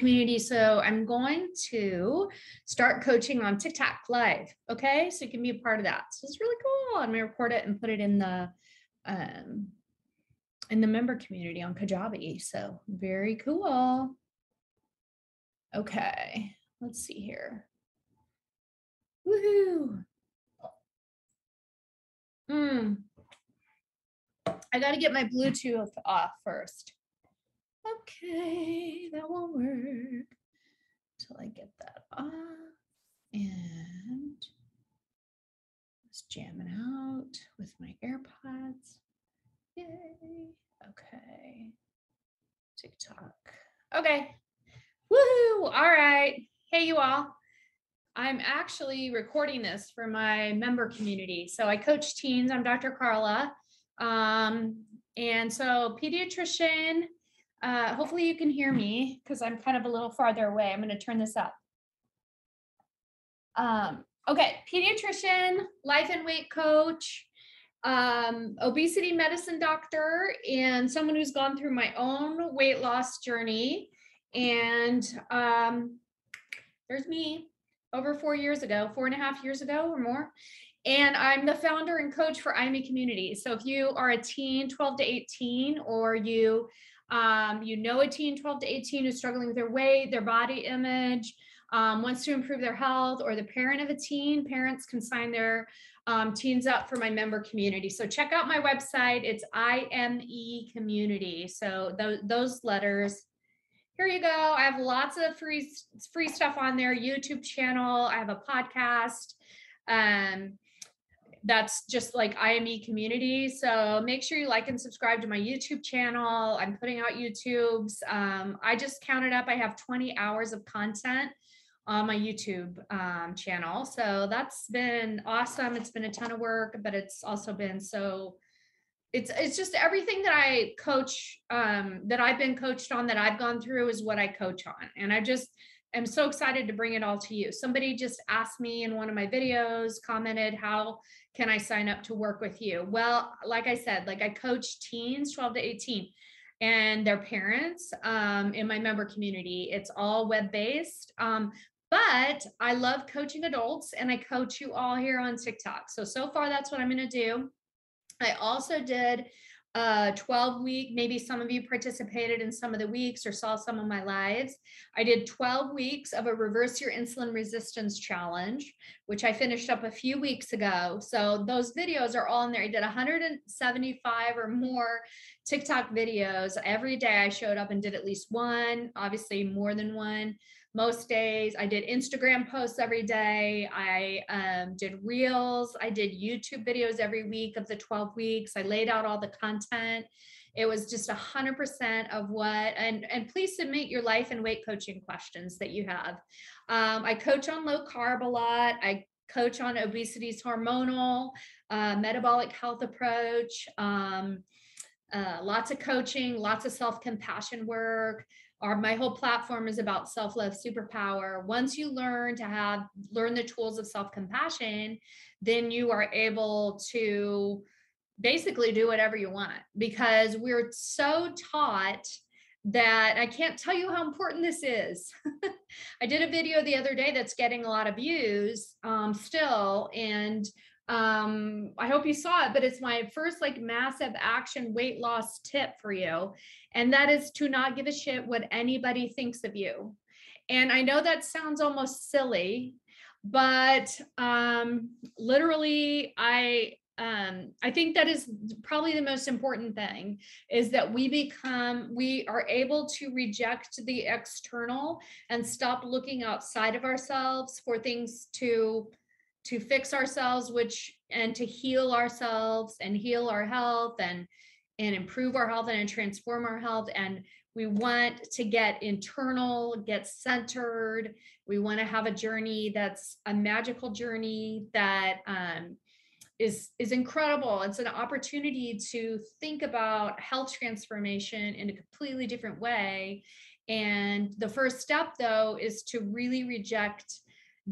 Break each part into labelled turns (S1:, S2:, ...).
S1: Community. So I'm going to start coaching on TikTok live. Okay, so you can be a part of that. So it's really cool. I'm gonna record it and put it in the um in the member community on Kajabi. So very cool. Okay, let's see here. Woohoo! Hmm. I got to get my Bluetooth off first. Okay, that won't work until I get that off. And just jamming out with my AirPods. Yay. Okay. TikTok. Okay. Woohoo. All right. Hey, you all. I'm actually recording this for my member community. So I coach teens. I'm Dr. Carla. Um, and so, pediatrician, uh, hopefully you can hear me because I'm kind of a little farther away. I'm going to turn this up. Um, okay, pediatrician, life and weight coach, um, obesity medicine doctor, and someone who's gone through my own weight loss journey. And um, there's me over four years ago, four and a half years ago or more. And I'm the founder and coach for IME Community. So if you are a teen, 12 to 18, or you um, you know a teen 12 to 18 who's struggling with their weight, their body image, um, wants to improve their health, or the parent of a teen, parents can sign their um, teens up for my member community. So check out my website. It's IME Community. So those those letters here you go. I have lots of free free stuff on there. YouTube channel. I have a podcast. Um, that's just like IME community. So make sure you like and subscribe to my YouTube channel. I'm putting out YouTubes. Um, I just counted up. I have 20 hours of content on my YouTube um, channel. So that's been awesome. It's been a ton of work, but it's also been so it's it's just everything that I coach um that I've been coached on that I've gone through is what I coach on and I just am so excited to bring it all to you. Somebody just asked me in one of my videos commented how can I sign up to work with you? Well, like I said, like I coach teens 12 to 18 and their parents um, in my member community. It's all web based. Um, but I love coaching adults and I coach you all here on TikTok. So, so far, that's what I'm going to do. I also did a 12 week, maybe some of you participated in some of the weeks or saw some of my lives. I did 12 weeks of a reverse your insulin resistance challenge, which I finished up a few weeks ago. So those videos are all in there. I did 175 or more TikTok videos. Every day I showed up and did at least one, obviously more than one most days. I did Instagram posts every day. I um, did reels. I did YouTube videos every week of the 12 weeks. I laid out all the content. It was just a hundred percent of what, and, and please submit your life and weight coaching questions that you have. Um, I coach on low carb a lot. I coach on obesity's hormonal, uh, metabolic health approach. Um, uh, lots of coaching, lots of self compassion work. Our my whole platform is about self love superpower. Once you learn to have learn the tools of self compassion, then you are able to basically do whatever you want because we're so taught that I can't tell you how important this is. I did a video the other day that's getting a lot of views um, still, and um i hope you saw it but it's my first like massive action weight loss tip for you and that is to not give a shit what anybody thinks of you. And i know that sounds almost silly but um literally i um, I think that is probably the most important thing is that we become, we are able to reject the external and stop looking outside of ourselves for things to to fix ourselves which and to heal ourselves and heal our health and and improve our health and transform our health and we want to get internal get centered we want to have a journey that's a magical journey that um, is is incredible. It's an opportunity to think about health transformation in a completely different way. And the first step, though, is to really reject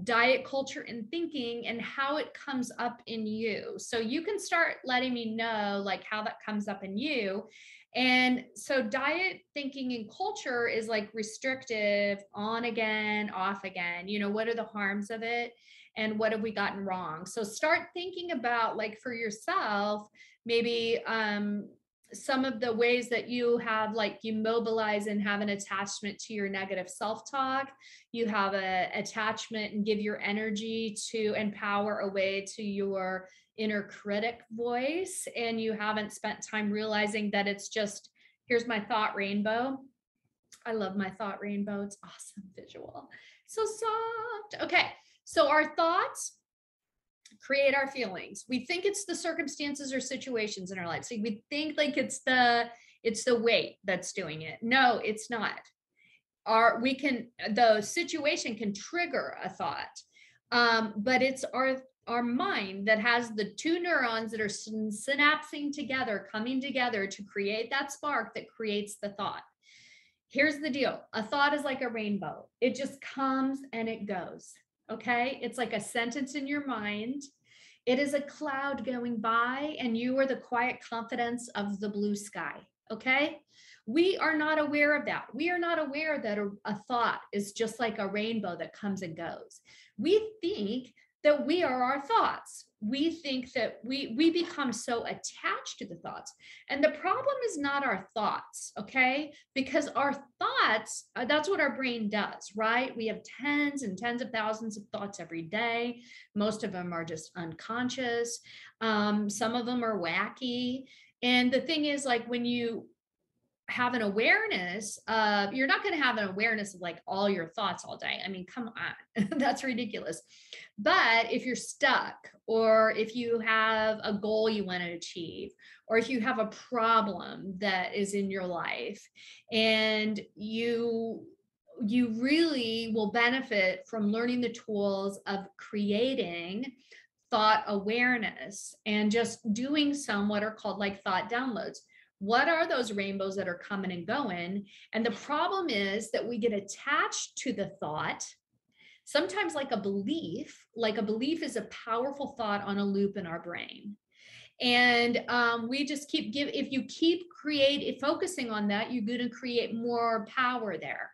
S1: diet culture and thinking and how it comes up in you. So you can start letting me know like how that comes up in you. And so diet thinking and culture is like restrictive, on again, off again. You know, what are the harms of it? and what have we gotten wrong so start thinking about like for yourself maybe um some of the ways that you have like you mobilize and have an attachment to your negative self-talk. You have a attachment and give your energy to empower away to your inner critic voice. And you haven't spent time realizing that it's just here's my thought rainbow. I love my thought rainbow. It's awesome visual. So soft. Okay. So our thoughts create our feelings. We think it's the circumstances or situations in our life. So we think like it's the it's the weight that's doing it. No, it's not. Our we can the situation can trigger a thought. Um, but it's our our mind that has the two neurons that are synapsing together, coming together to create that spark that creates the thought. Here's the deal a thought is like a rainbow, it just comes and it goes. Okay. It's like a sentence in your mind. It is a cloud going by, and you are the quiet confidence of the blue sky. Okay. We are not aware of that. We are not aware that a, a thought is just like a rainbow that comes and goes. We think that we are our thoughts. We think that we we become so attached to the thoughts. And the problem is not our thoughts okay? Because our thoughts uh, that's what our brain does right? We have tens and tens of thousands of thoughts every day. Most of them are just unconscious. Um, some of them are wacky. And the thing is like when you have an awareness of you're not going to have an awareness of like all your thoughts all day. I mean come on that's ridiculous. But if you're stuck or if you have a goal you want to achieve or if you have a problem that is in your life and you you really will benefit from learning the tools of creating thought awareness and just doing some what are called like thought downloads what are those rainbows that are coming and going? And the problem is that we get attached to the thought sometimes like a belief like a belief is a powerful thought on a loop in our brain. And um, we just keep give if you keep create focusing on that you're going to create more power there.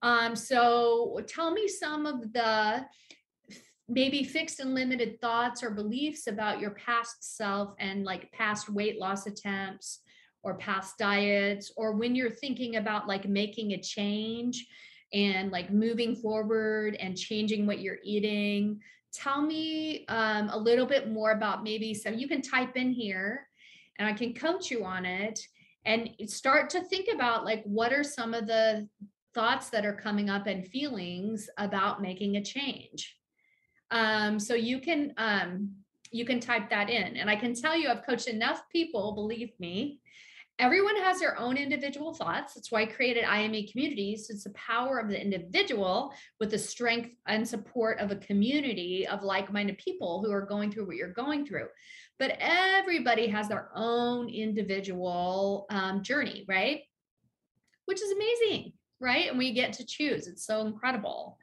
S1: Um, so tell me some of the maybe fixed and limited thoughts or beliefs about your past self and like past weight loss attempts or past diets or when you're thinking about like making a change and like moving forward and changing what you're eating tell me um, a little bit more about maybe so you can type in here and i can coach you on it and start to think about like what are some of the thoughts that are coming up and feelings about making a change. Um, so you can um, you can type that in and i can tell you i've coached enough people believe me everyone has their own individual thoughts. That's why I created IME communities. It's the power of the individual with the strength and support of a community of like minded people who are going through what you're going through. But everybody has their own individual um, journey, right? Which is amazing, right? And we get to choose. It's so incredible.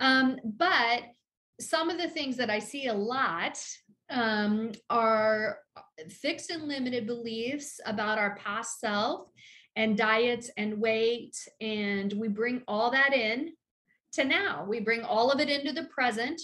S1: Um, but some of the things that I see a lot um, are fixed and limited beliefs about our past self and diets and weight. And we bring all that in to now. We bring all of it into the present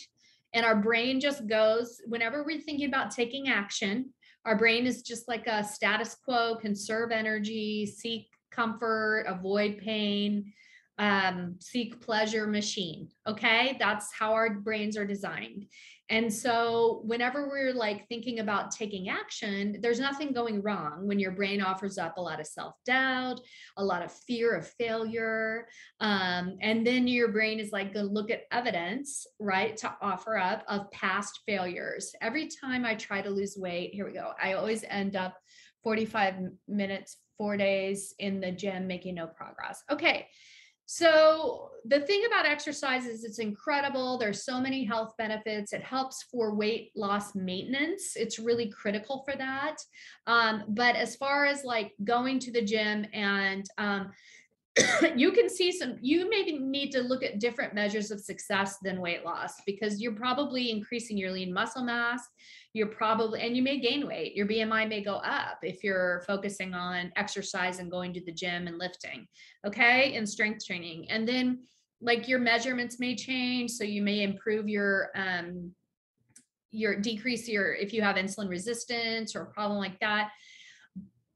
S1: and our brain just goes whenever we're thinking about taking action our brain is just like a status quo conserve energy seek comfort avoid pain um, seek pleasure machine okay that's how our brains are designed and so, whenever we're like thinking about taking action, there's nothing going wrong when your brain offers up a lot of self doubt, a lot of fear of failure. Um, and then your brain is like, go look at evidence, right, to offer up of past failures. Every time I try to lose weight, here we go, I always end up 45 minutes, four days in the gym making no progress. Okay. So the thing about exercise is it's incredible. There's so many health benefits. It helps for weight loss maintenance. It's really critical for that. Um, but as far as like going to the gym and um, you can see some you maybe need to look at different measures of success than weight loss because you're probably increasing your lean muscle mass. You're probably and you may gain weight. Your bmi may go up if you're focusing on exercise and going to the gym and lifting okay and strength training. And then like your measurements may change so you may improve your um your decrease your if you have insulin resistance or a problem like that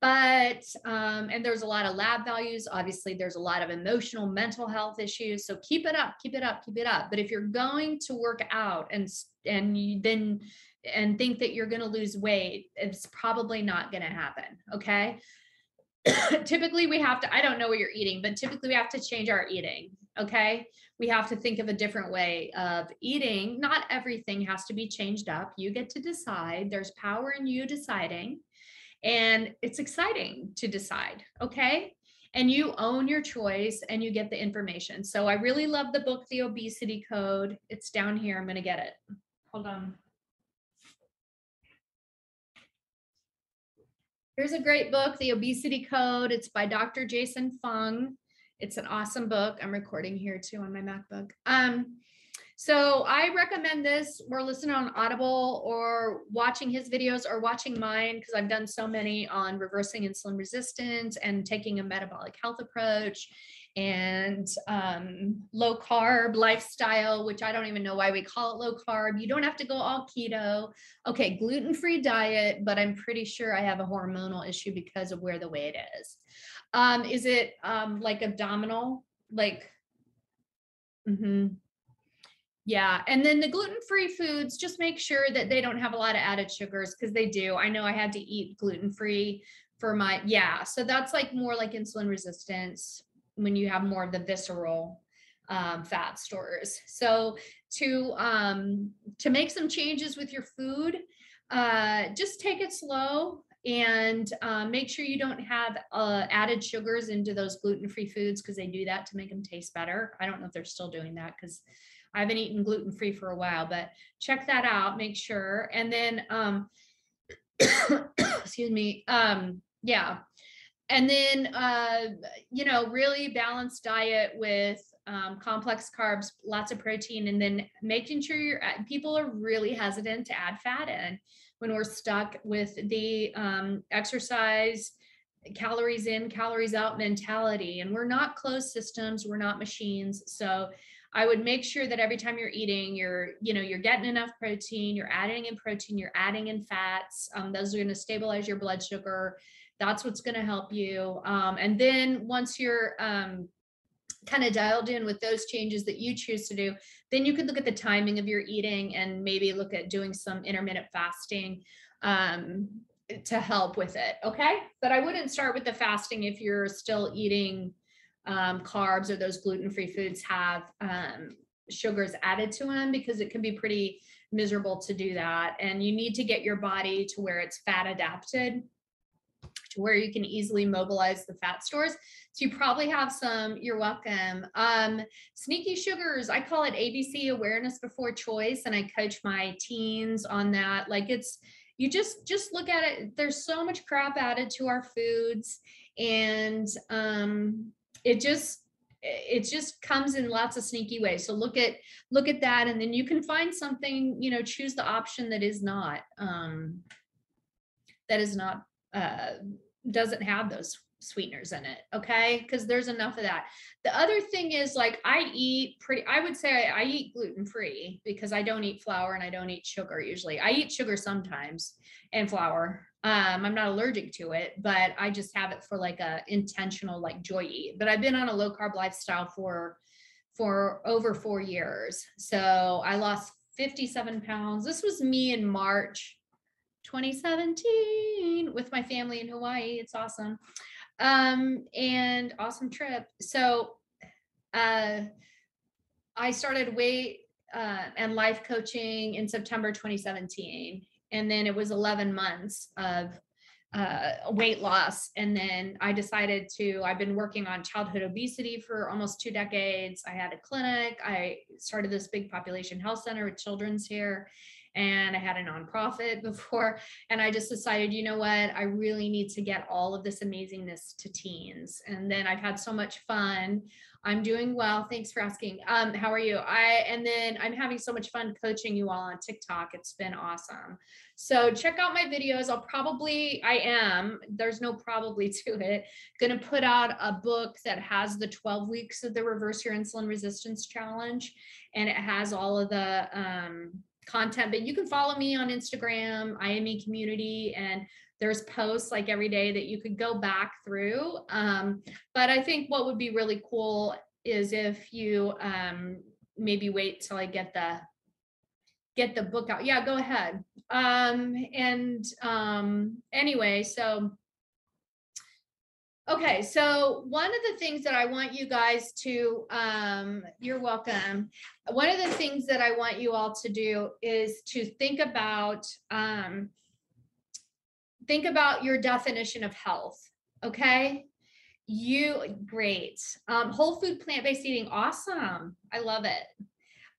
S1: but um, and there's a lot of lab values obviously there's a lot of emotional mental health issues so keep it up keep it up keep it up. But if you're going to work out and and you then and think that you're going to lose weight it's probably not going to happen okay? Typically we have to i don't know what you're eating but typically we have to change our eating okay? We have to think of a different way of eating. Not everything has to be changed up. You get to decide. There's power in you deciding and it's exciting to decide, okay? And you own your choice and you get the information. So I really love the book, The Obesity Code. It's down here. I'm going to get it. Hold on. Here's a great book, The Obesity Code. It's by Dr. Jason Fung. It's an awesome book. I'm recording here too on my MacBook. Um, so I recommend this. We're listening on Audible or watching his videos or watching mine because I've done so many on reversing insulin resistance and taking a metabolic health approach and um, low carb lifestyle, which I don't even know why we call it low carb. You don't have to go all keto. Okay, gluten free diet, but I'm pretty sure I have a hormonal issue because of where the weight is. Um, is it um, like abdominal? Like, mm-hmm. Yeah. And then the gluten free foods, just make sure that they don't have a lot of added sugars because they do. I know I had to eat gluten free for my, yeah. So that's like more like insulin resistance when you have more of the visceral um, fat stores. So to um, to make some changes with your food, uh, just take it slow and uh, make sure you don't have uh, added sugars into those gluten-free foods because they do that to make them taste better. I don't know if they're still doing that because I haven't eaten gluten free for a while, but check that out, make sure. And then, um, excuse me, um, yeah. And then, uh, you know, really balanced diet with um, complex carbs, lots of protein, and then making sure you're, people are really hesitant to add fat in when we're stuck with the um, exercise calories in calories out mentality and we're not closed systems we're not machines so I would make sure that every time you're eating, you're, you know, you're getting enough protein, you're adding in protein, you're adding in fats. Um, those are going to stabilize your blood sugar. That's what's going to help you. Um, and then once you're um, kind of dialed in with those changes that you choose to do, then you could look at the timing of your eating and maybe look at doing some intermittent fasting um, to help with it. Okay. But I wouldn't start with the fasting if you're still eating um, carbs or those gluten-free foods have um, sugars added to them because it can be pretty miserable to do that. And you need to get your body to where it's fat adapted to where you can easily mobilize the fat stores. So you probably have some, you're welcome. Um, sneaky sugars, I call it ABC awareness before choice. And I coach my teens on that. Like it's, you just, just look at it. There's so much crap added to our foods and um, it just it just comes in lots of sneaky ways. So look at look at that and then you can find something you know choose the option that is not um that is not uh doesn't have those sweeteners in it okay? Because there's enough of that. The other thing is like i eat pretty i would say I, I eat gluten free because i don't eat flour and i don't eat sugar usually. I eat sugar sometimes and flour. Um i'm not allergic to it but i just have it for like a intentional like joy eat. But i've been on a low carb lifestyle for for over four years. So i lost 57 pounds. This was me in march 2017 with my family in hawaii. It's awesome um and awesome trip. So uh i started weight uh, and life coaching in september 2017 and then it was 11 months of uh, weight loss. And then i decided to i've been working on childhood obesity for almost two decades. I had a clinic. I started this big population health center with children's here and I had a nonprofit before. And I just decided, you know what, I really need to get all of this amazingness to teens. And then I've had so much fun. I'm doing well. Thanks for asking. Um, how are you? I and then I'm having so much fun coaching you all on TikTok. It's been awesome. So check out my videos. I'll probably, I am, there's no probably to it, gonna put out a book that has the 12 weeks of the reverse your insulin resistance challenge. And it has all of the um content, but you can follow me on Instagram, IME community, and there's posts like every day that you could go back through. Um, but I think what would be really cool is if you um, maybe wait till I get the get the book out. Yeah, go ahead. Um, and um, anyway, so Okay, so one of the things that I want you guys to, um, you're welcome. One of the things that I want you all to do is to think about, um, think about your definition of health. Okay, you great. Um, whole food plant based eating, awesome. I love it.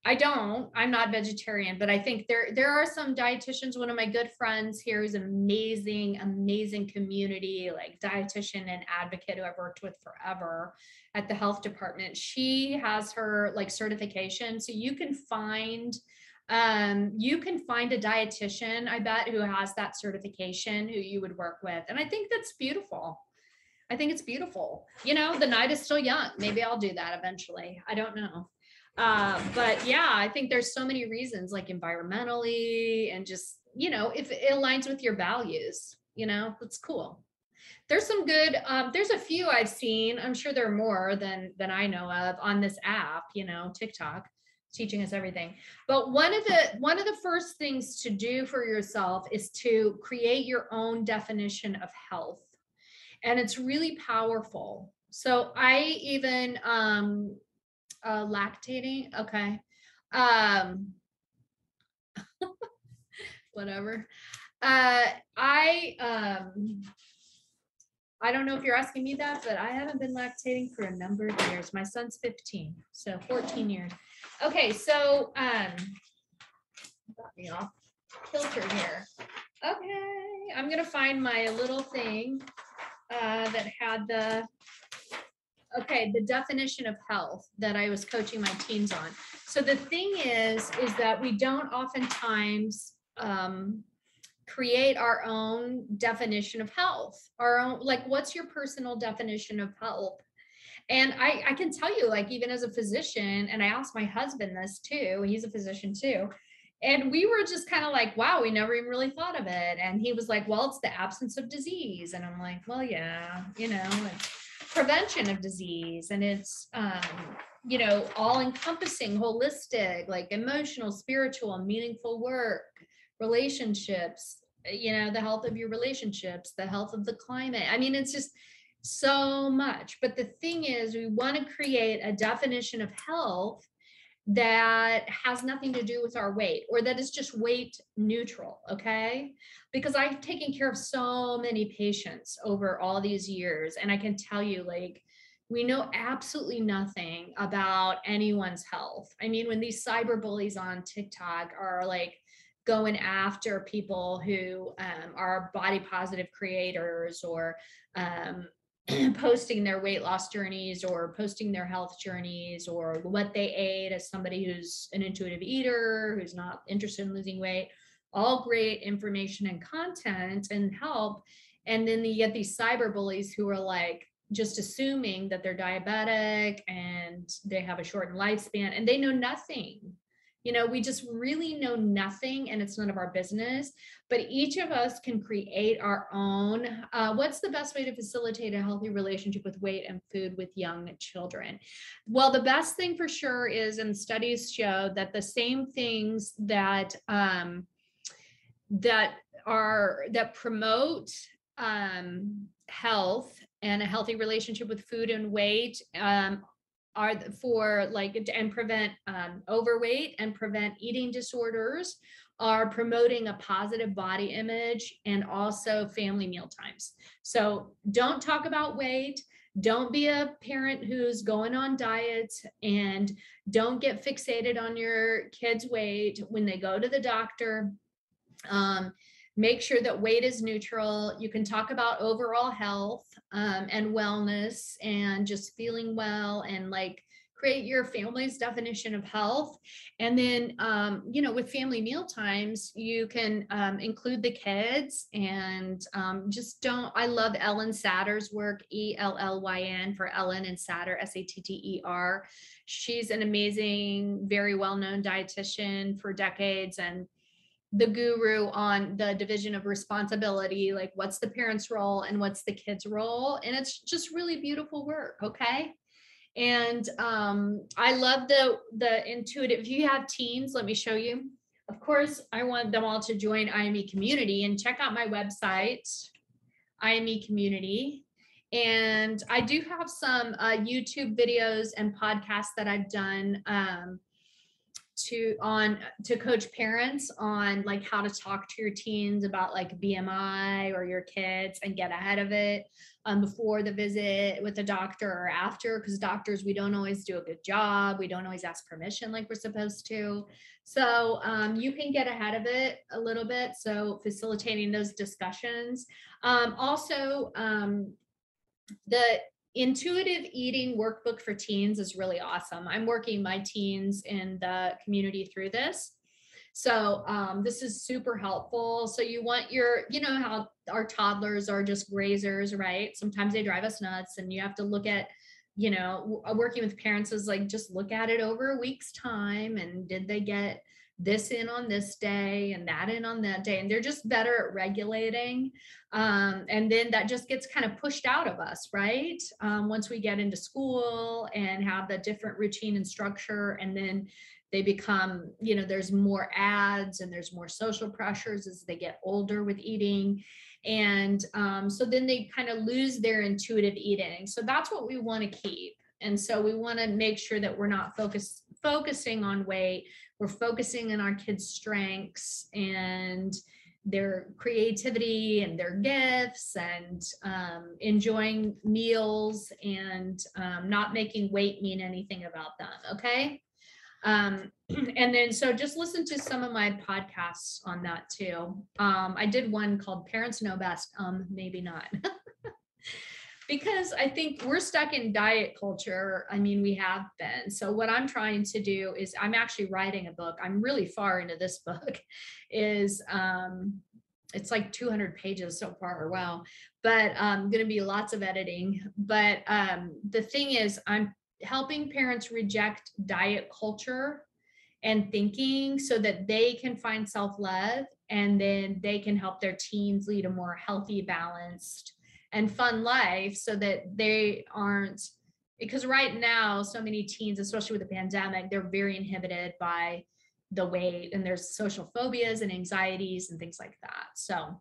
S1: I don't. I'm not vegetarian, but I think there there are some dietitians. One of my good friends here is amazing, amazing community like dietitian and advocate who I've worked with forever at the health department. She has her like certification, so you can find um you can find a dietitian i bet who has that certification who you would work with and i think that's beautiful i think it's beautiful you know the night is still young maybe i'll do that eventually i don't know uh, but yeah, I think there's so many reasons, like environmentally, and just you know, if it aligns with your values, you know, it's cool. There's some good. Um, there's a few I've seen. I'm sure there are more than than I know of on this app. You know, TikTok teaching us everything but one of the one of the first things to do for yourself is to create your own definition of health and it's really powerful so i even um uh, lactating. Okay. Um, whatever. Uh, I um, I don't know if you're asking me that, but I haven't been lactating for a number of years. My son's 15, so 14 years. Okay, so um, got me off kilter here. Okay, I'm gonna find my little thing uh, that had the okay, the definition of health that I was coaching my teens on. So the thing is, is that we don't oftentimes um, create our own definition of health. Our own, like, what's your personal definition of health? And I, I can tell you, like, even as a physician, and I asked my husband this too, he's a physician too. And we were just kind of like, wow, we never even really thought of it. And he was like, well, it's the absence of disease. And I'm like, well, yeah, you know, prevention of disease and it's um, you know all encompassing holistic like emotional spiritual meaningful work relationships you know the health of your relationships the health of the climate. I mean it's just so much. But the thing is we want to create a definition of health that has nothing to do with our weight or that is just weight neutral okay because I've taken care of so many patients over all these years. And I can tell you, like, we know absolutely nothing about anyone's health. I mean, when these cyber bullies on TikTok are like going after people who um, are body positive creators or um, posting their weight loss journeys or posting their health journeys or what they ate as somebody who's an intuitive eater, who's not interested in losing weight all great information and content and help. And then you get these cyber bullies who are like just assuming that they're diabetic and they have a shortened lifespan and they know nothing you know, we just really know nothing and it's none of our business, but each of us can create our own. Uh, what's the best way to facilitate a healthy relationship with weight and food with young children? Well, the best thing for sure is, and studies show that the same things that, um, that are, that promote um, health and a healthy relationship with food and weight um, are for like and prevent um, overweight and prevent eating disorders are promoting a positive body image and also family meal times. So don't talk about weight. Don't be a parent who's going on diets and don't get fixated on your kids' weight when they go to the doctor. Um, make sure that weight is neutral. You can talk about overall health um, and wellness and just feeling well and like create your family's definition of health. And then, um, you know, with family meal times, you can um, include the kids and um, just don't. I love Ellyn Satter's work, E L L Y N for Ellyn and Satter, S A T T E R. She's an amazing, very well known dietitian for decades and the guru on the division of responsibility like what's the parents role and what's the kids role. And it's just really beautiful work okay? And um, i love the the intuitive if you have teens let me show you. Of course i want them all to join ime community and check out my website ime community. And i do have some uh, youtube videos and podcasts that i've done um, to on to coach parents on like how to talk to your teens about like BMI or your kids and get ahead of it um, before the visit with the doctor or after because doctors we don't always do a good job. We don't always ask permission like we're supposed to. So um, you can get ahead of it a little bit so facilitating those discussions. Um, also um, the intuitive eating workbook for teens is really awesome. I'm working my teens in the community through this. So um, this is super helpful. So you want your, you know how our toddlers are just grazers, right? Sometimes they drive us nuts and you have to look at, you know, working with parents is like just look at it over a week's time and did they get this in on this day and that in on that day and they're just better at regulating um, and then that just gets kind of pushed out of us right? Um, once we get into school and have the different routine and structure and then they become you know there's more ads and there's more social pressures as they get older with eating. And um, so then they kind of lose their intuitive eating. So that's what we want to keep. And so we want to make sure that we're not focused focusing on weight we're focusing on our kids strengths and their creativity and their gifts and um, enjoying meals and um, not making weight mean anything about them okay? Um, and then so just listen to some of my podcasts on that too. Um, i did one called parents know best. Um maybe not because I think we're stuck in diet culture. I mean, we have been. So what I'm trying to do is I'm actually writing a book. I'm really far into this book is um it's like 200 pages so far. Wow. But um going to be lots of editing. But um the thing is I'm helping parents reject diet culture and thinking so that they can find self-love and then they can help their teens lead a more healthy, balanced and fun life so that they aren't because right now so many teens especially with the pandemic they're very inhibited by the weight and there's social phobias and anxieties and things like that. So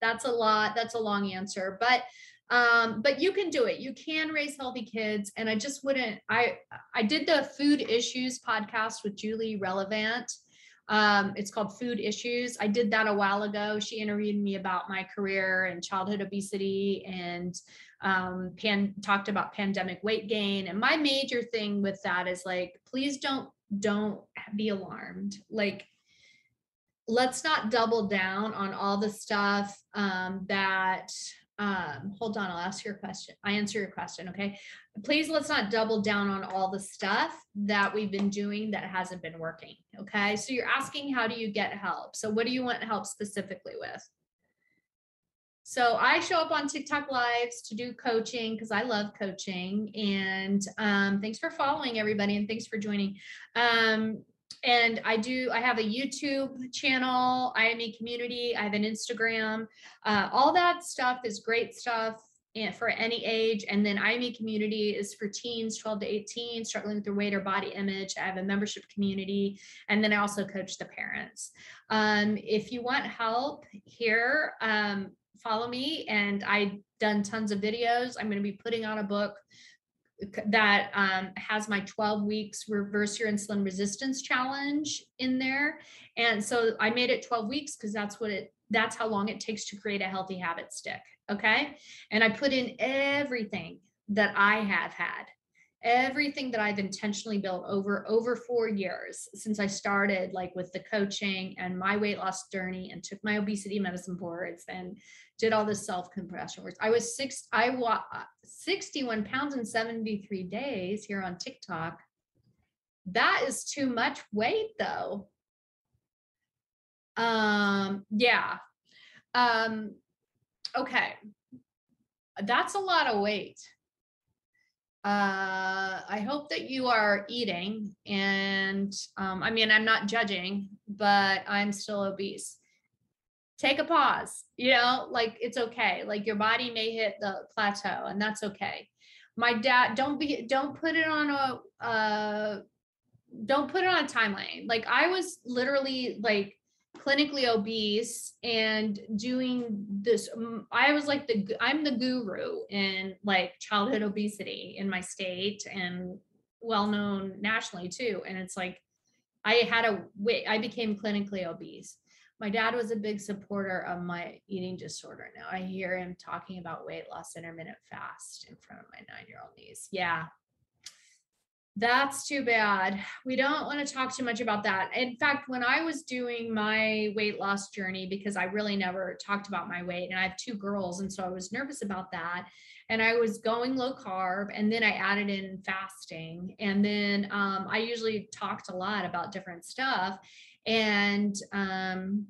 S1: that's a lot that's a long answer but um, but you can do it. You can raise healthy kids and i just wouldn't i i did the food issues podcast with Julie Revelant um, it's called Food Issues. I did that a while ago. She interviewed me about my career and childhood obesity and um, pan talked about pandemic weight gain. And my major thing with that is like, please don't don't be alarmed. Like let's not double down on all the stuff um, that um, hold on, I'll ask your question. I answer your question. Okay. Please let's not double down on all the stuff that we've been doing that hasn't been working. Okay. So you're asking, how do you get help? So what do you want help specifically with? So I show up on TikTok lives to do coaching because I love coaching. And um, thanks for following everybody and thanks for joining. Um, and I do, I have a YouTube channel, IME community, I have an Instagram. Uh, all that stuff is great stuff for any age. And then IME community is for teens 12 to 18 struggling with their weight or body image. I have a membership community. And then I also coach the parents. Um, if you want help here, um, follow me. And I've done tons of videos. I'm going to be putting out a book that um, has my 12 weeks reverse your insulin resistance challenge in there. And so I made it 12 weeks because that's what it that's how long it takes to create a healthy habit stick. Okay. And I put in everything that I have had, everything that I've intentionally built over over four years since I started like with the coaching and my weight loss journey and took my obesity medicine boards and did all this self-compassion work. I was six, I was 61 pounds in 73 days here on TikTok. That is too much weight though. Um, yeah. Um, okay. That's a lot of weight. Uh, I hope that you are eating and um, I mean, I'm not judging, but I'm still obese. Take a pause, you know, like it's okay. Like your body may hit the plateau and that's okay. My dad, don't be, don't put it on a, uh, don't put it on a timeline. Like I was literally like clinically obese and doing this i was like the i'm the guru in like childhood obesity in my state and well known nationally too. And it's like i had a i became clinically obese. My dad was a big supporter of my eating disorder. Now i hear him talking about weight loss intermittent fast in front of my nine year old niece. Yeah that's too bad. We don't want to talk too much about that. In fact, when I was doing my weight loss journey, because I really never talked about my weight, and I have two girls, and so I was nervous about that. And I was going low carb, and then I added in fasting. And then um, I usually talked a lot about different stuff. And um,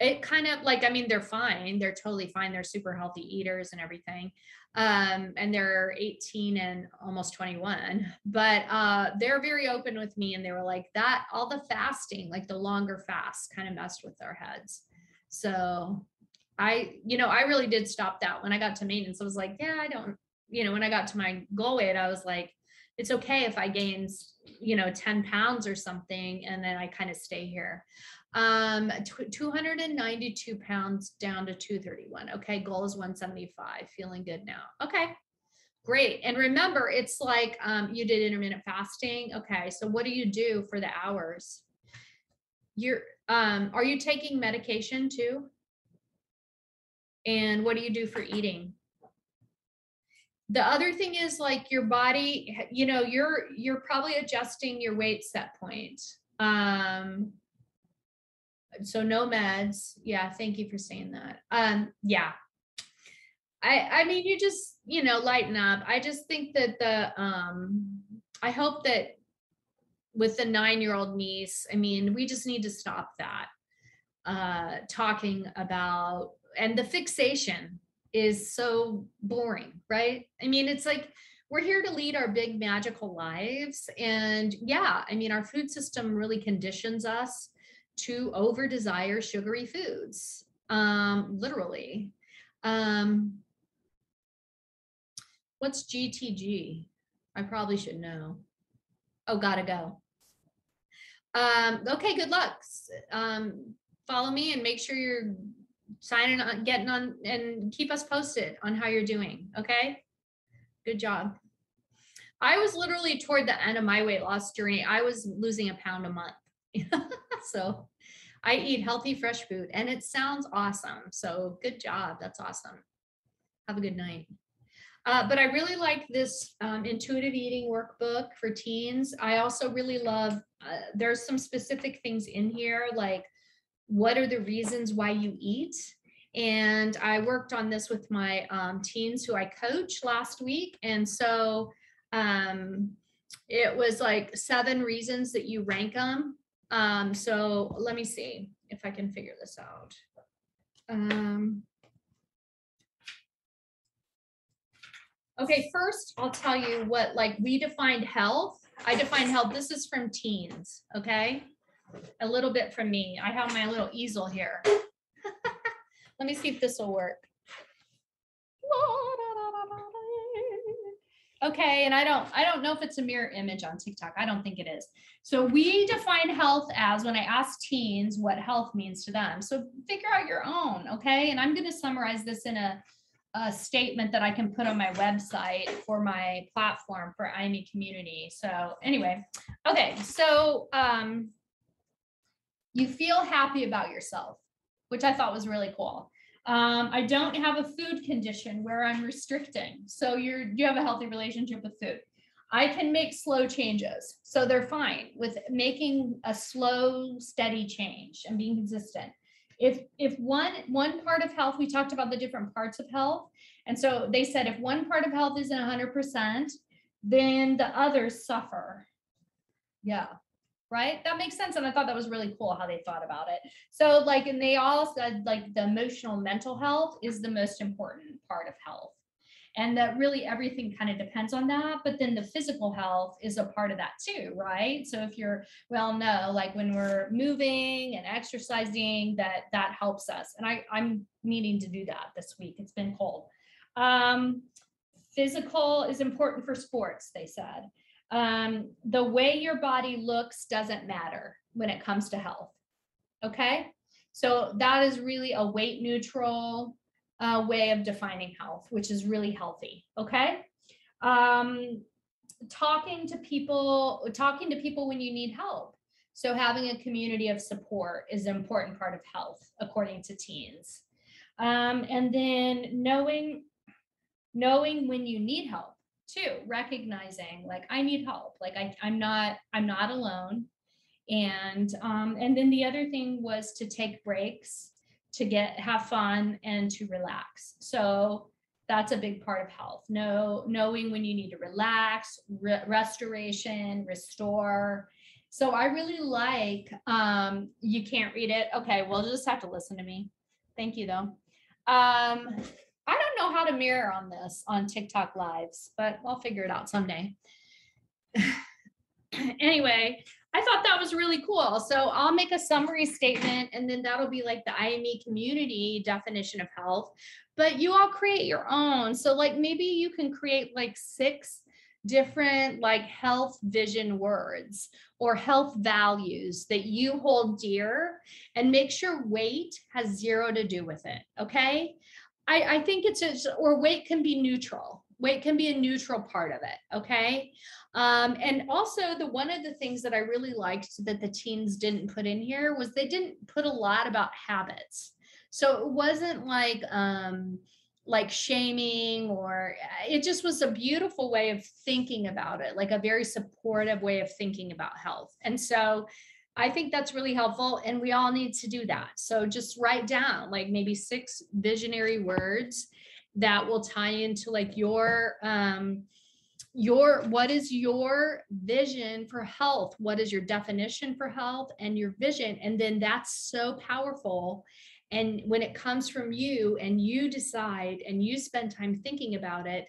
S1: it kind of like, I mean, they're fine. They're totally fine. They're super healthy eaters and everything um, and they're 18 and almost 21 but uh, they're very open with me and they were like that all the fasting like the longer fast kind of messed with their heads. So i you know i really did stop that when i got to maintenance. I was like yeah i don't you know when i got to my goal weight i was like it's okay if i gain you know 10 pounds or something and then i kind of stay here um, 292 pounds down to 231. Okay, goal is 175. Feeling good now. Okay, great. And remember, it's like um, you did intermittent fasting. Okay, so what do you do for the hours? You're um, are you taking medication too? And what do you do for eating? The other thing is like your body, you know, you're you're probably adjusting your weight set point. Um, so no meds. Yeah, thank you for saying that. Um, yeah. I I mean you just, you know, lighten up. I just think that the um I hope that with the 9-year-old niece, I mean, we just need to stop that. Uh talking about and the fixation is so boring, right? I mean, it's like we're here to lead our big magical lives and yeah, I mean, our food system really conditions us to over desire sugary foods, um, literally. Um, what's GTG? I probably should know. Oh, gotta go. Um, okay, good luck. Um, follow me and make sure you're signing on, getting on, and keep us posted on how you're doing. Okay, good job. I was literally toward the end of my weight loss journey. I was losing a pound a month. so I eat healthy, fresh food and it sounds awesome. So good job. That's awesome. Have a good night. Uh, but I really like this um, intuitive eating workbook for teens. I also really love, uh, there's some specific things in here, like what are the reasons why you eat? And I worked on this with my um, teens who I coach last week. And so um, it was like seven reasons that you rank them um, so let me see if I can figure this out. Um, okay, first I'll tell you what, like we defined health. I define health, this is from teens, okay? A little bit from me. I have my little easel here. let me see if this will work. Okay, and I don't I don't know if it's a mirror image on TikTok. I don't think it is. So we define health as when I ask teens what health means to them. So figure out your own, okay? And I'm going to summarize this in a a statement that I can put on my website for my platform for IME community. So anyway, okay, so um, you feel happy about yourself, which I thought was really cool. Um, I don't have a food condition where I'm restricting. So you're you have a healthy relationship with food. I can make slow changes. So they're fine with making a slow, steady change and being consistent. If if one one part of health, we talked about the different parts of health. And so they said if one part of health isn't 100%, then the others suffer. Yeah right? That makes sense. And I thought that was really cool how they thought about it. So, like, and they all said, like, the emotional mental health is the most important part of health. And that really everything kind of depends on that. But then the physical health is a part of that too, right? So if you're well, no, like when we're moving and exercising, that that helps us. And I, I'm needing to do that this week. It's been cold. Um, physical is important for sports, they said um, the way your body looks doesn't matter when it comes to health. Okay. So that is really a weight neutral uh, way of defining health, which is really healthy. Okay. Um, talking to people, talking to people when you need help. So having a community of support is an important part of health, according to teens. Um, and then knowing knowing when you need help too recognizing like i need help. Like I, i'm not i'm not alone. And um, and then the other thing was to take breaks to get have fun and to relax. So that's a big part of health. Know knowing when you need to relax re- restoration restore. So i really like um you can't read it. Okay well just have to listen to me. Thank you though. Um how to mirror on this on TikTok lives, but I'll figure it out someday. anyway, I thought that was really cool. So I'll make a summary statement and then that'll be like the IME community definition of health. But you all create your own. So, like, maybe you can create like six different like health vision words or health values that you hold dear and make sure weight has zero to do with it. Okay. I, I think it's or weight can be neutral. Weight can be a neutral part of it. Okay. Um, and also the one of the things that I really liked that the teens didn't put in here was they didn't put a lot about habits. So it wasn't like um like shaming or it just was a beautiful way of thinking about it, like a very supportive way of thinking about health. And so I think that's really helpful. And we all need to do that. So just write down like maybe six visionary words that will tie into like your, um, your what is your vision for health what is your definition for health and your vision and then that's so powerful and when it comes from you and you decide and you spend time thinking about it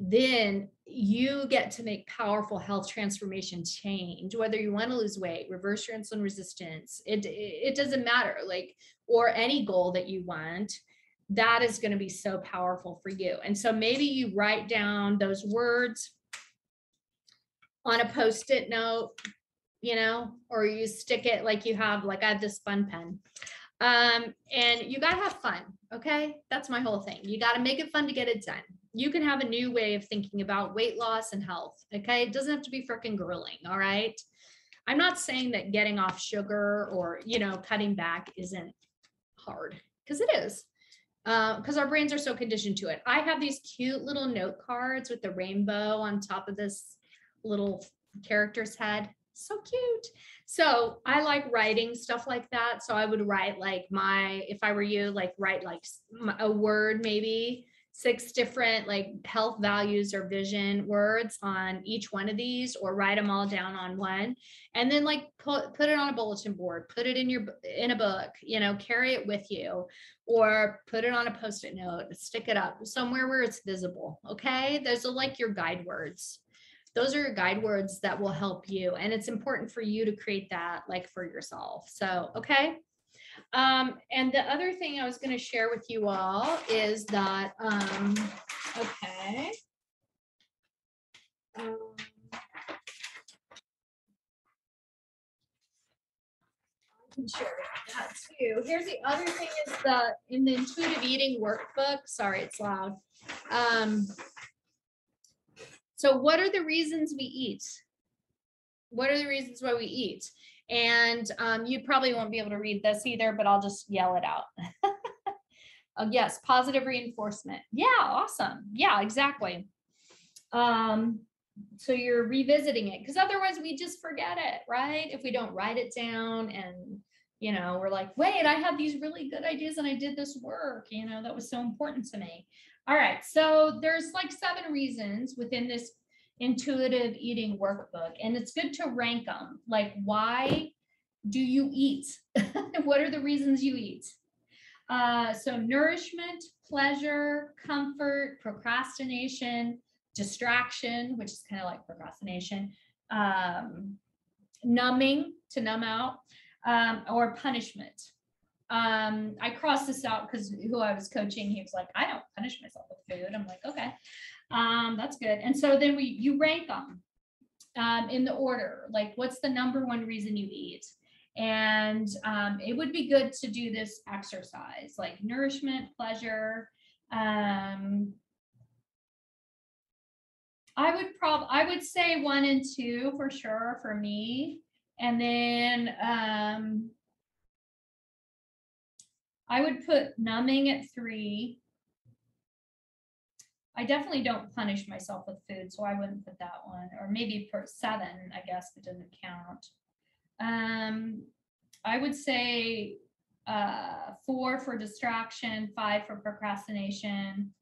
S1: then you get to make powerful health transformation change whether you want to lose weight reverse your insulin resistance it it doesn't matter like or any goal that you want that is going to be so powerful for you. And so maybe you write down those words on a post-it note you know or you stick it like you have like i have this fun pen. Um and you got to have fun okay? That's my whole thing. You got to make it fun to get it done you can have a new way of thinking about weight loss and health. Okay. It doesn't have to be freaking grilling. All right. I'm not saying that getting off sugar or, you know, cutting back isn't hard because it is. Because uh, our brains are so conditioned to it. I have these cute little note cards with the rainbow on top of this little character's head. So cute. So I like writing stuff like that. So I would write like my, if I were you, like write like a word maybe six different like health values or vision words on each one of these or write them all down on one. And then like put put it on a bulletin board put it in your in a book you know carry it with you or put it on a post-it note stick it up somewhere where it's visible okay? Those are like your guide words. Those are your guide words that will help you and it's important for you to create that like for yourself. So okay um, and the other thing I was going to share with you all is that, um, okay. Um, I can share that too. Here's the other thing is the in the intuitive eating workbook. Sorry, it's loud. Um, so what are the reasons we eat? What are the reasons why we eat? And um, you probably won't be able to read this either, but I'll just yell it out. uh, yes, positive reinforcement. Yeah, awesome. Yeah, exactly. Um, so you're revisiting it because otherwise we just forget it, right? If we don't write it down and you know, we're like, wait, I have these really good ideas and I did this work, you know, that was so important to me. All right. So there's like seven reasons within this intuitive eating workbook and it's good to rank them like why do you eat what are the reasons you eat uh, so nourishment pleasure comfort procrastination distraction which is kind of like procrastination um, numbing to numb out um, or punishment um, I crossed this out because who I was coaching, he was like, I don't punish myself with food. I'm like, okay. Um, that's good. And so then we you rank them um, in the order. Like, what's the number one reason you eat? And um, it would be good to do this exercise, like nourishment, pleasure. Um, I would probably I would say one and two for sure for me, and then um, I would put numbing at three I definitely don't punish myself with food, so I wouldn't put that one. Or maybe for seven, I guess it doesn't count. Um, I would say uh, four for distraction, five for procrastination.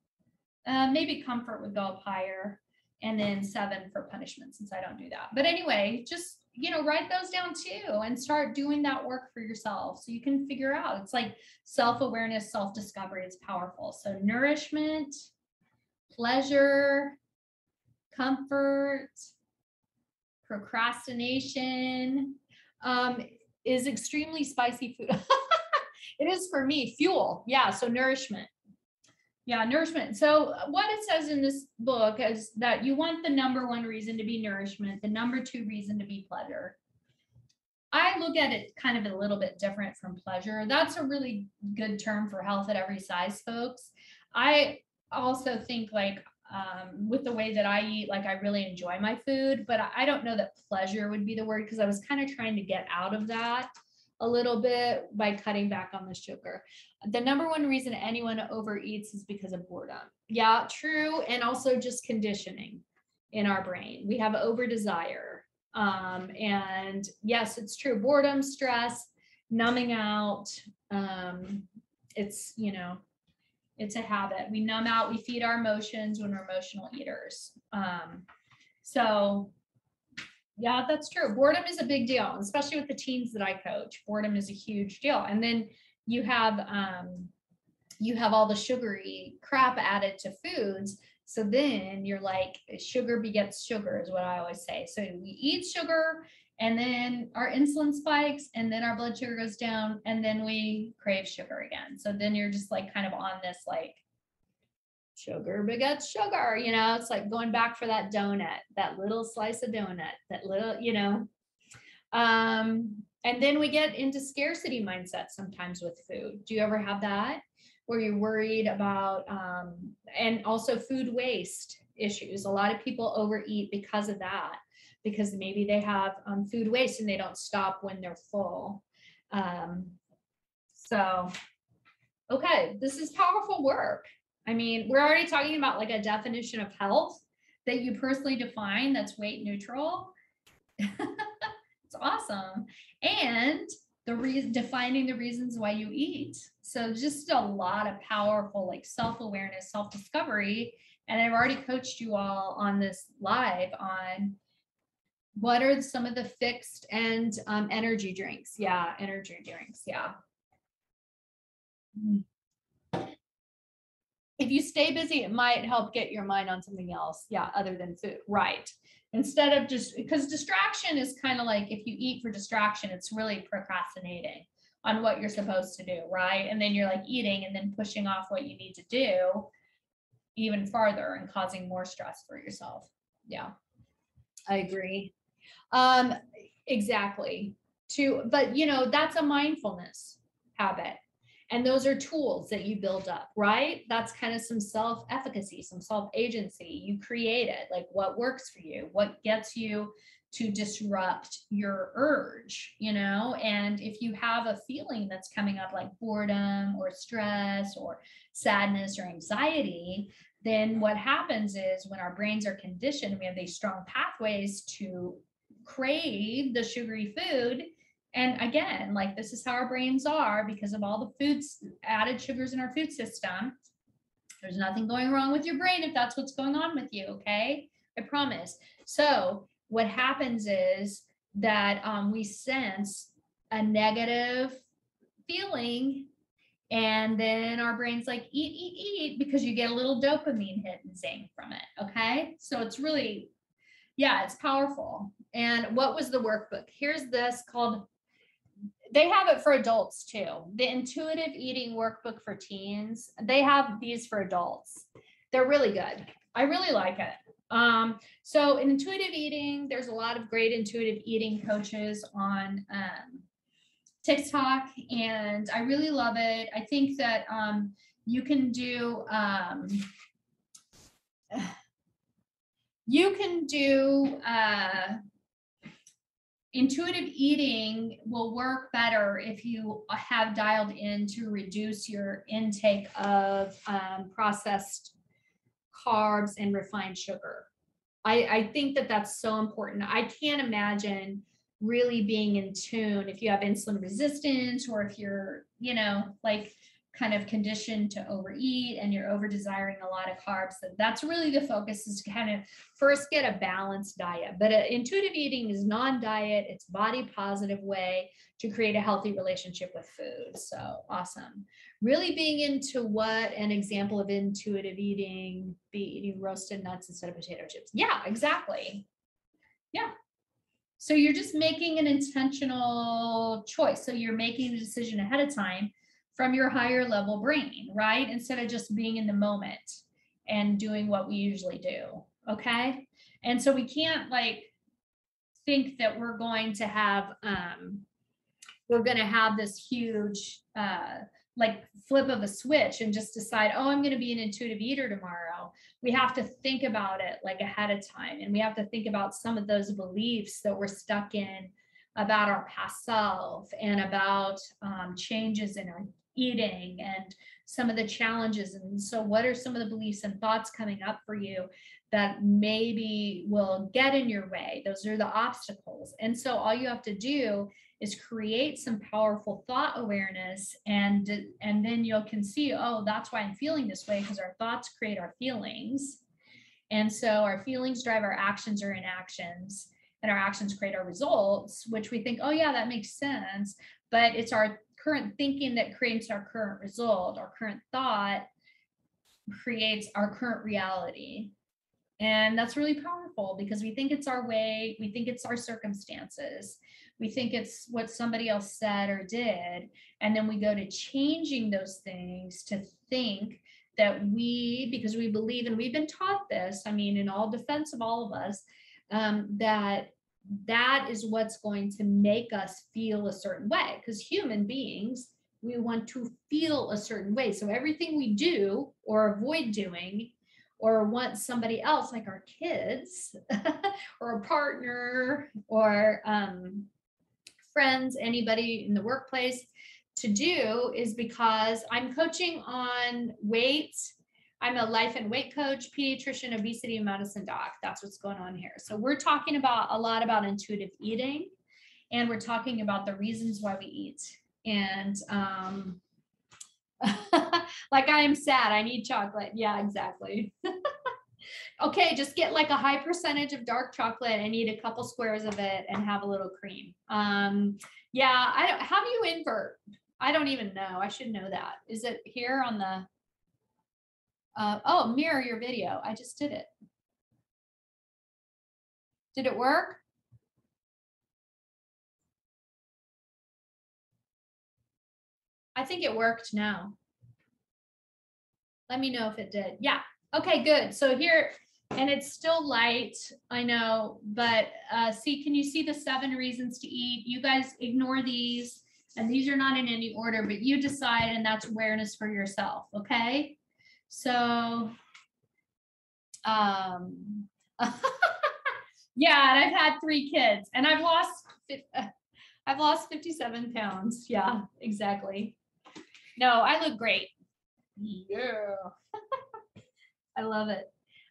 S1: Uh, maybe comfort would go up higher, and then seven for punishment since I don't do that. But anyway, just you know, write those down too and start doing that work for yourself so you can figure out. It's like self awareness, self discovery. It's powerful. So nourishment pleasure, comfort, procrastination um, is extremely spicy food. it is for me, fuel. Yeah, so nourishment. Yeah, nourishment. So, what it says in this book is that you want the number one reason to be nourishment, the number two reason to be pleasure. I look at it kind of a little bit different from pleasure. That's a really good term for health at every size, folks. I also think like um, with the way that I eat, like I really enjoy my food, but I don't know that pleasure would be the word because I was kind of trying to get out of that a little bit by cutting back on the sugar. The number one reason anyone overeats is because of boredom. Yeah, true. And also just conditioning in our brain. We have over desire. Um, and yes, it's true. Boredom, stress, numbing out. Um, it's, you know, it's a habit. We numb out, we feed our emotions when we're emotional eaters. Um, so yeah, that's true. Boredom is a big deal, especially with the teens that I coach. Boredom is a huge deal. And then you have um, you have all the sugary crap added to foods. So then you're like, sugar begets sugar, is what I always say. So we eat sugar and then our insulin spikes and then our blood sugar goes down and then we crave sugar again. So then you're just like kind of on this like sugar begets sugar you know? It's like going back for that donut that little slice of donut that little you know? Um and then we get into scarcity mindset sometimes with food. Do you ever have that where you're worried about um and also food waste issues? A lot of people overeat because of that because maybe they have um, food waste and they don't stop when they're full. Um, so, okay, this is powerful work. I mean, we're already talking about like a definition of health that you personally define that's weight neutral. it's awesome. And the reason defining the reasons why you eat. So just a lot of powerful like self-awareness, self-discovery. And I've already coached you all on this live on what are some of the fixed and um, energy drinks? Yeah, energy drinks. Yeah. Mm. If you stay busy, it might help get your mind on something else. Yeah, other than food. Right. Instead of just because distraction is kind of like if you eat for distraction, it's really procrastinating on what you're supposed to do. Right. And then you're like eating and then pushing off what you need to do even farther and causing more stress for yourself. Yeah, I agree. Um, exactly. To, but you know, that's a mindfulness habit. And those are tools that you build up, right? That's kind of some self efficacy, some self agency. You create it, like what works for you, what gets you to disrupt your urge, you know? And if you have a feeling that's coming up like boredom or stress or sadness or anxiety, then what happens is when our brains are conditioned, we have these strong pathways to crave the sugary food. And again like this is how our brains are because of all the foods added sugars in our food system. There's nothing going wrong with your brain if that's what's going on with you okay? I promise. So what happens is that um, we sense a negative feeling and then our brain's like eat eat eat because you get a little dopamine hit and zing from it okay? So it's really yeah it's powerful and what was the workbook? Here's this called, they have it for adults too. The intuitive eating workbook for teens, they have these for adults. They're really good. I really like it. Um, so in intuitive eating, there's a lot of great intuitive eating coaches on um, TikTok, and I really love it. I think that um, you can do um, you can do uh, intuitive eating will work better if you have dialed in to reduce your intake of um, processed carbs and refined sugar. I, I think that that's so important. I can't imagine really being in tune if you have insulin resistance or if you're, you know, like kind of conditioned to overeat and you're over desiring a lot of carbs so that's really the focus is to kind of first get a balanced diet. But uh, intuitive eating is non-diet it's body positive way to create a healthy relationship with food. So awesome. Really being into what an example of intuitive eating be eating roasted nuts instead of potato chips. Yeah exactly. Yeah. So you're just making an intentional choice. So you're making a decision ahead of time from your higher level brain, right? Instead of just being in the moment and doing what we usually do. Okay. And so we can't like think that we're going to have, um, we're going to have this huge, uh, like flip of a switch and just decide, oh, I'm going to be an intuitive eater tomorrow. We have to think about it like ahead of time. And we have to think about some of those beliefs that we're stuck in about our past self and about um, changes in our eating and some of the challenges. And so, what are some of the beliefs and thoughts coming up for you that maybe will get in your way? Those are the obstacles. And so, all you have to do is create some powerful thought awareness and and then you'll can see oh that's why i'm feeling this way because our thoughts create our feelings and so our feelings drive our actions or inactions and our actions create our results which we think oh yeah that makes sense but it's our current thinking that creates our current result, our current thought creates our current reality. And that's really powerful because we think it's our way, we think it's our circumstances, we think it's what somebody else said or did. And then we go to changing those things to think that we, because we believe, and we've been taught this, I mean, in all defense of all of us, um, that that is what's going to make us feel a certain way because human beings we want to feel a certain way. So everything we do or avoid doing or want somebody else like our kids or a partner or um, friends anybody in the workplace to do is because i'm coaching on weight I'm a life and weight coach, pediatrician, obesity and medicine doc. That's what's going on here. So we're talking about a lot about intuitive eating and we're talking about the reasons why we eat. And um, like I am sad, I need chocolate. Yeah, exactly. okay, just get like a high percentage of dark chocolate and eat a couple squares of it and have a little cream. Um, yeah, I don't. Do you invert? I don't even know. I should know that. Is it here on the? Uh, oh, mirror your video. I just did it. Did it work? I think it worked now. Let me know if it did. Yeah. Okay, good. So here, and it's still light, I know, but uh, see, can you see the seven reasons to eat? You guys ignore these, and these are not in any order, but you decide, and that's awareness for yourself. Okay. So, um, yeah, and I've had three kids, and I've lost, I've lost 57 pounds. Yeah, exactly. No, I look great. Yeah. I love it.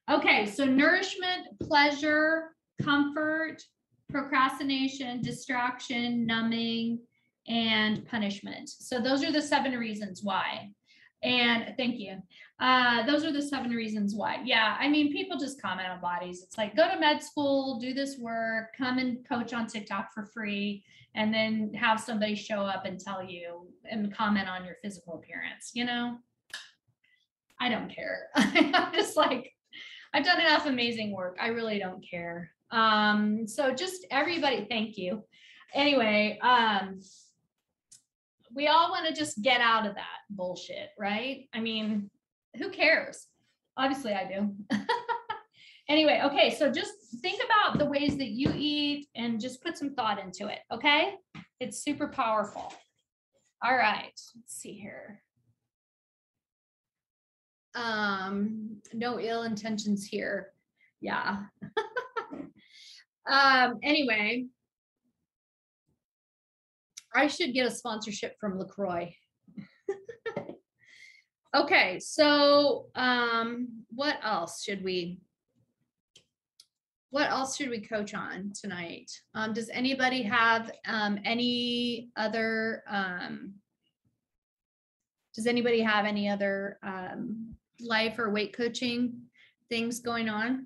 S1: Okay, so nourishment, pleasure, comfort, procrastination, distraction, numbing, and punishment. So those are the seven reasons why. And thank you. Uh, those are the seven reasons why. Yeah, I mean, people just comment on bodies. It's like go to med school, do this work, come and coach on TikTok for free, and then have somebody show up and tell you and comment on your physical appearance. You know, I don't care. I'm just like, I've done enough amazing work. I really don't care. Um, so just everybody, thank you. Anyway, um, we all want to just get out of that bullshit, right? I mean, who cares? Obviously, I do. anyway, okay, so just think about the ways that you eat and just put some thought into it, okay? It's super powerful. All right, let's see here. Um, no ill intentions here. Yeah. um, anyway, I should get a sponsorship from LaCroix. okay, so um, what else should we what else should we coach on tonight? Um, does anybody have um, any other um, does anybody have any other um, life or weight coaching things going on?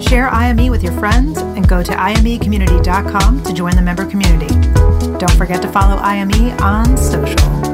S2: Share IME with your friends and go to imecommunity.com to join the member community. Don't forget to follow IME on social.